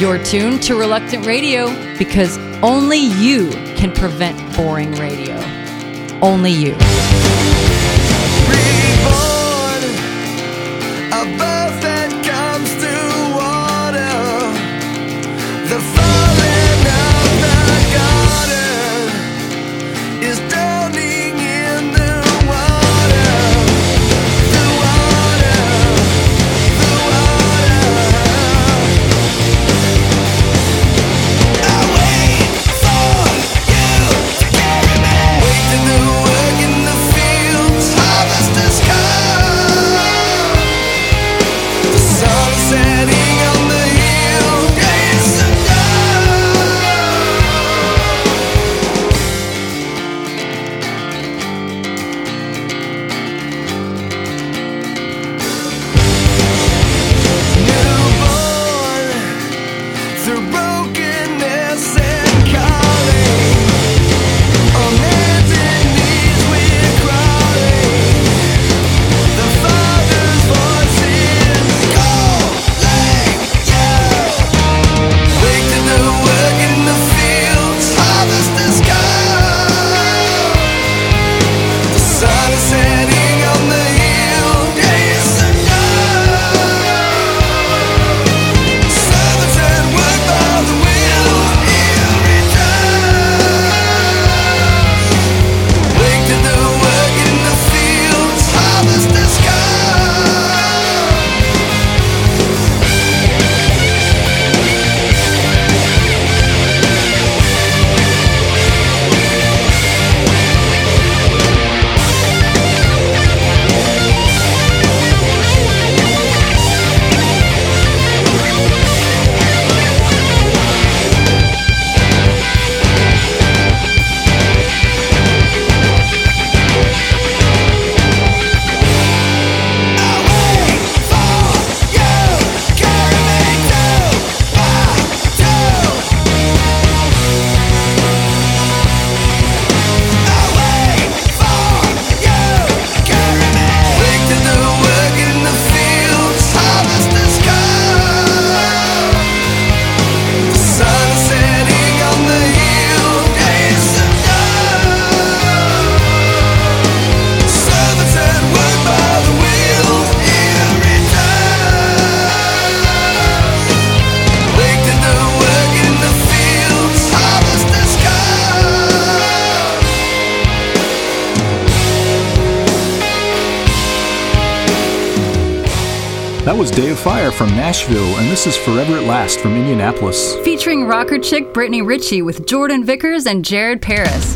You're tuned to Reluctant Radio because only you can prevent boring radio. Only you. Day of Fire from Nashville, and this is Forever at Last from Indianapolis. Featuring rocker chick Brittany Ritchie with Jordan Vickers and Jared Paris.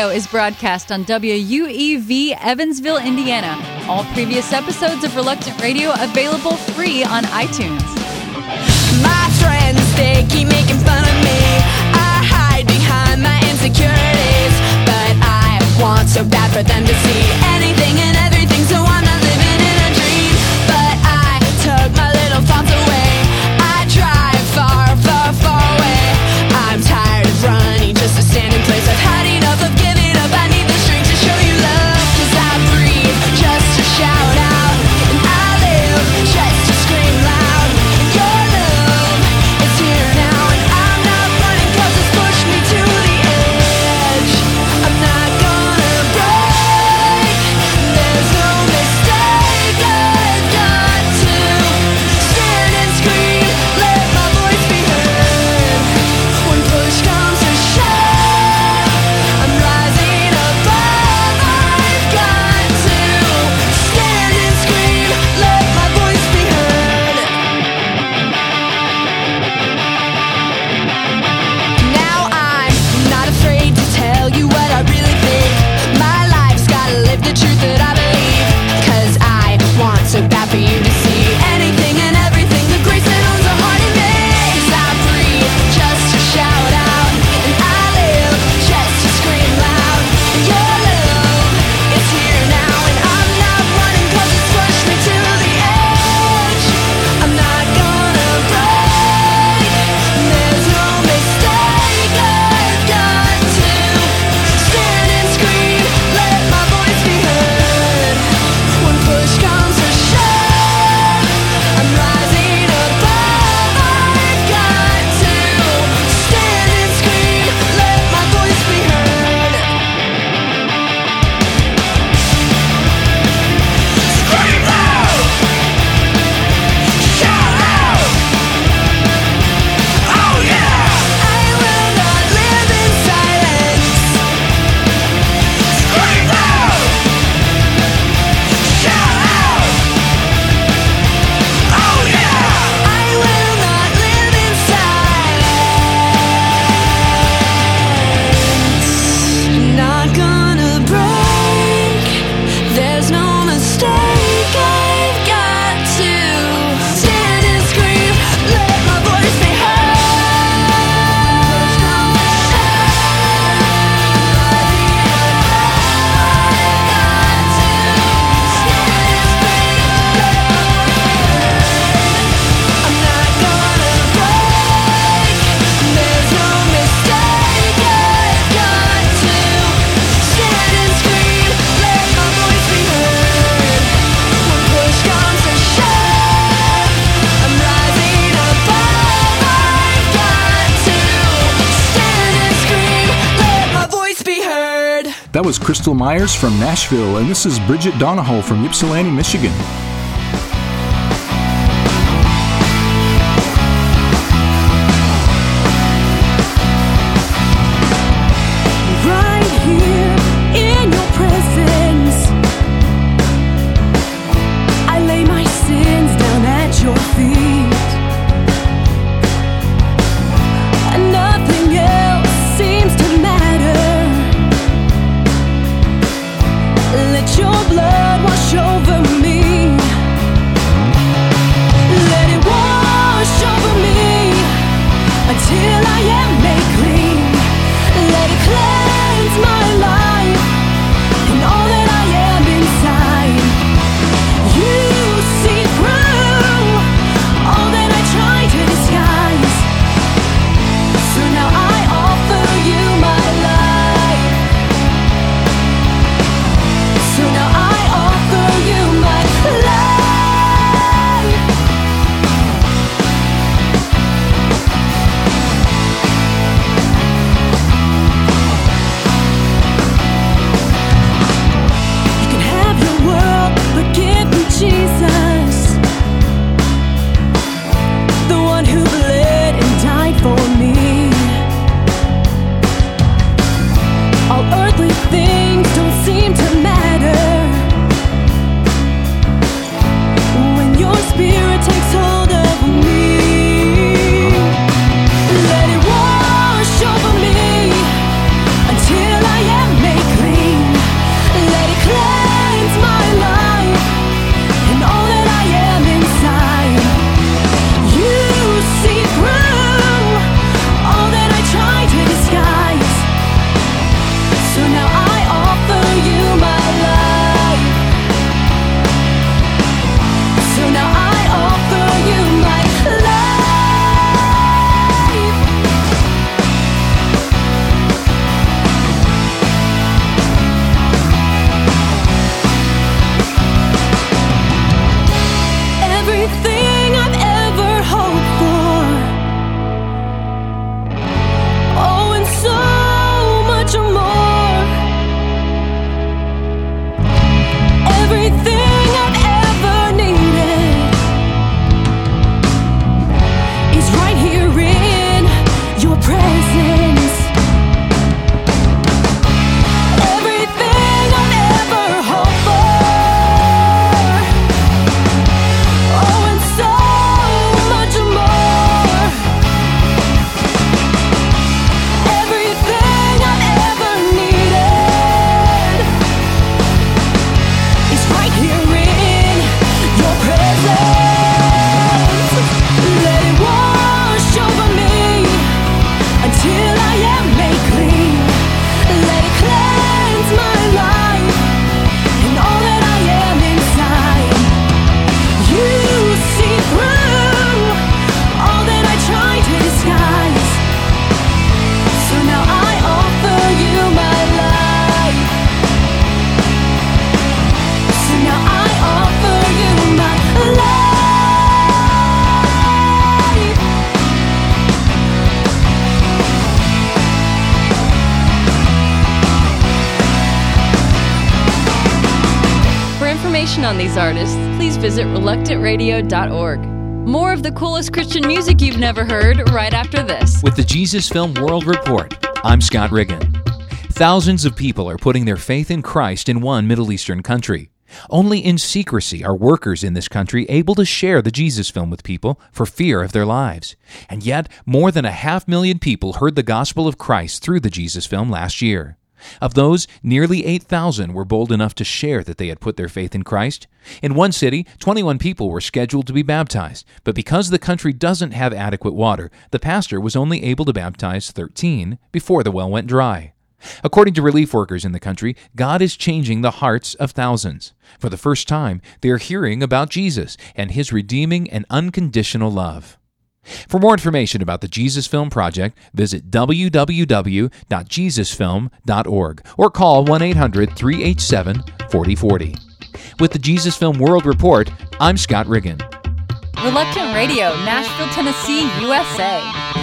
Radio is broadcast on WUEV Evansville, Indiana. All previous episodes of Reluctant Radio available free on iTunes. That was Krystal Meyers from Nashville, and this is Bridget Donahoe from Ypsilanti, Michigan. These artists, please visit reluctantradio.org. More of the coolest Christian music you've never heard right after this. With the Jesus Film World Report, I'm Scott Riggin. Thousands of people are putting their faith in Christ in one Middle Eastern country. Only in secrecy are workers in this country able to share the Jesus film with people for fear of their lives. And yet, more than a half million people heard the gospel of Christ through the Jesus film last year. Of those, nearly 8,000 were bold enough to share that they had put their faith in Christ. In one city, 21 people were scheduled to be baptized, but because the country doesn't have adequate water, the pastor was only able to baptize 13 before the well went dry. According to relief workers in the country, God is changing the hearts of thousands. For the first time, they are hearing about Jesus and his redeeming and unconditional love. For more information about the Jesus Film Project, visit www.jesusfilm.org or call 1 800 387 4040. With the Jesus Film World Report, I'm Scott Riggin. Reluctant Radio, Nashville, Tennessee, USA.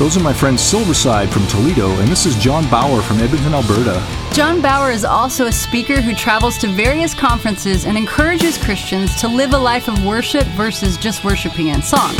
Those are my friends Silverside from Toledo, and this is John Bauer from Edmonton, Alberta. John Bauer is also a speaker who travels to various conferences and encourages Christians to live a life of worship versus just worshiping in song.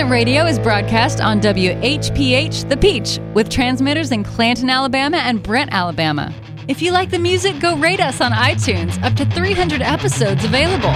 Radio is broadcast on WHPH The Peach with transmitters in Clanton, Alabama and Brent, Alabama. If you like the music, go rate us on iTunes. Up to 300 episodes available.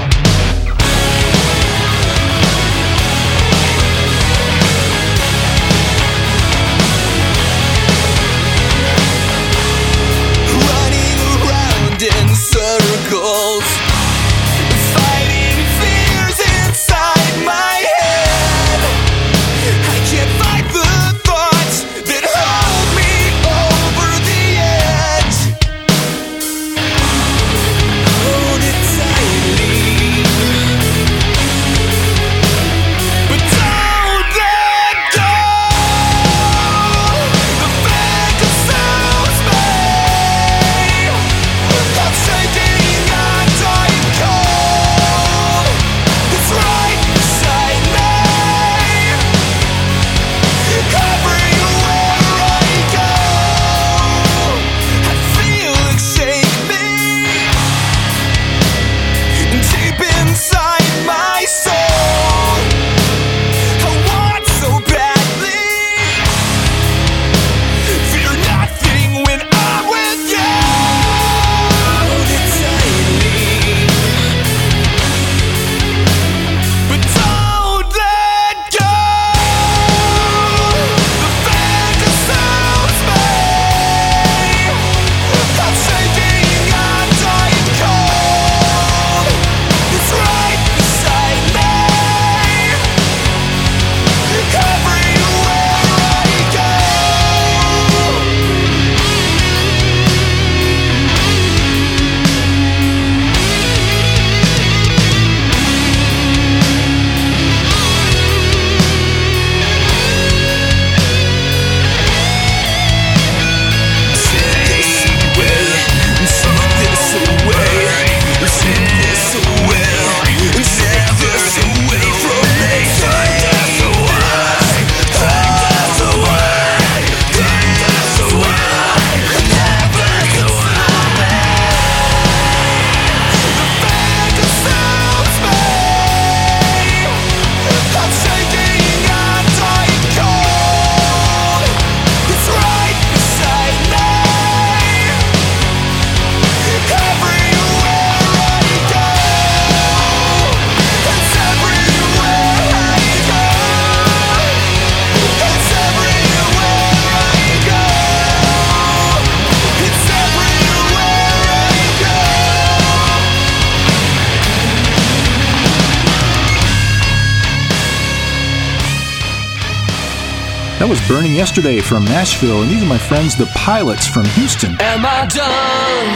That was Burning Yesterday from Nashville, and these are my friends, the Pilots from Houston. Am I done?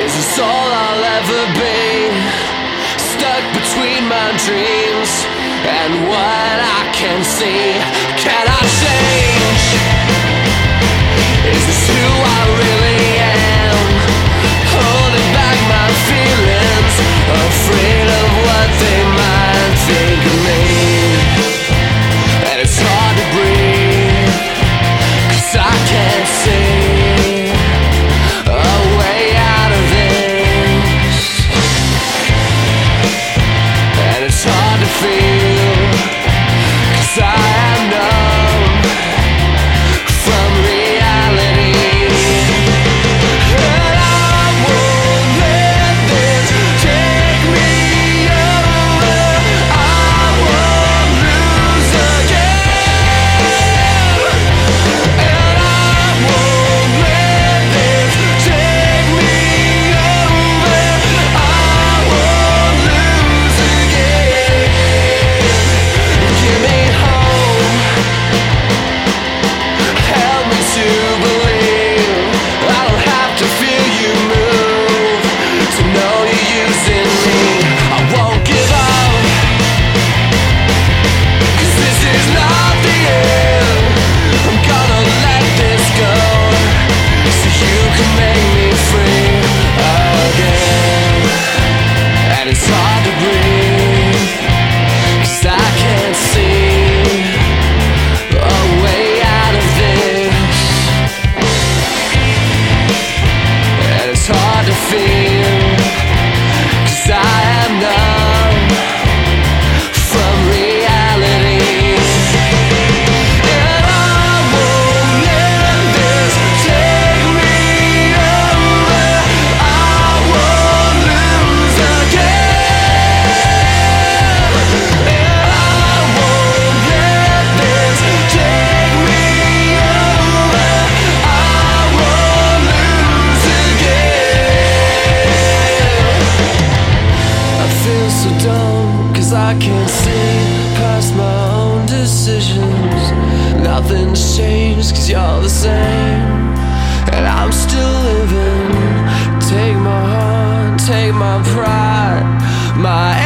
Is this all I'll ever be? Stuck between my dreams and what I can see. Can I change? Is this who I really am? Holding back my feelings, afraid of what they might think of me. decisions. Nothing's changed, cause you're the same. And I'm still living. Take my heart, take my pride, my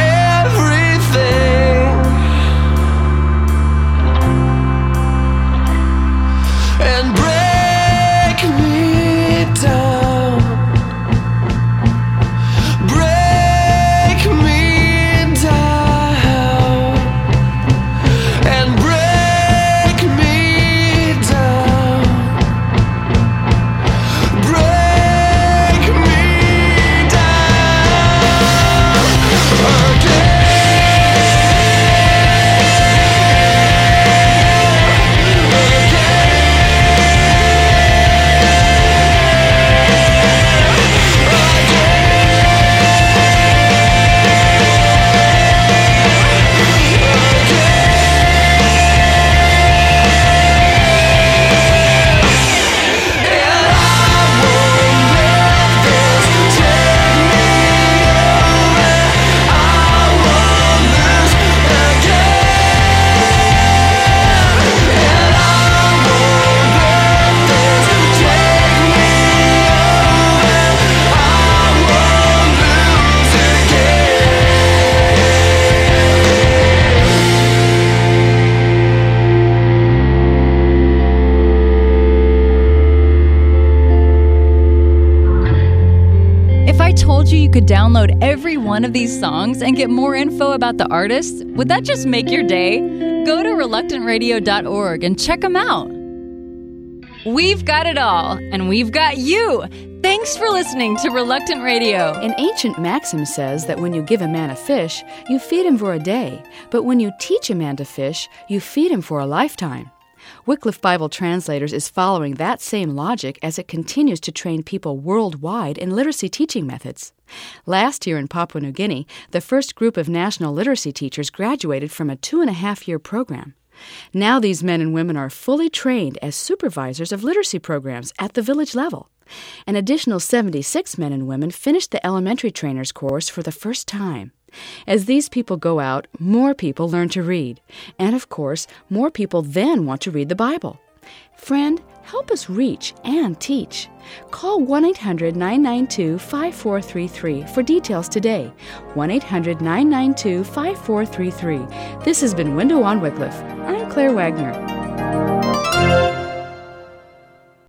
one of these songs and get more info about the artists, would that just make your day? Go to reluctantradio.org and check them out. We've got it all, and we've got you. Thanks for listening to Reluctant Radio. An ancient maxim says that when you give a man a fish, you feed him for a day, but when you teach a man to fish, you feed him for a lifetime. Wycliffe Bible Translators is following that same logic as it continues to train people worldwide in literacy teaching methods. Last year in Papua New Guinea, the first group of national literacy teachers graduated from a two and a half year program. Now these men and women are fully trained as supervisors of literacy programs at the village level. An additional 76 men and women finished the elementary trainers course for the first time. As these people go out, more people learn to read. And of course, more people then want to read the Bible. Friend, help us reach and teach. Call 1 800 992 5433 for details today. 1 800 992 5433. This has been Window on Wycliffe. I'm Claire Wagner.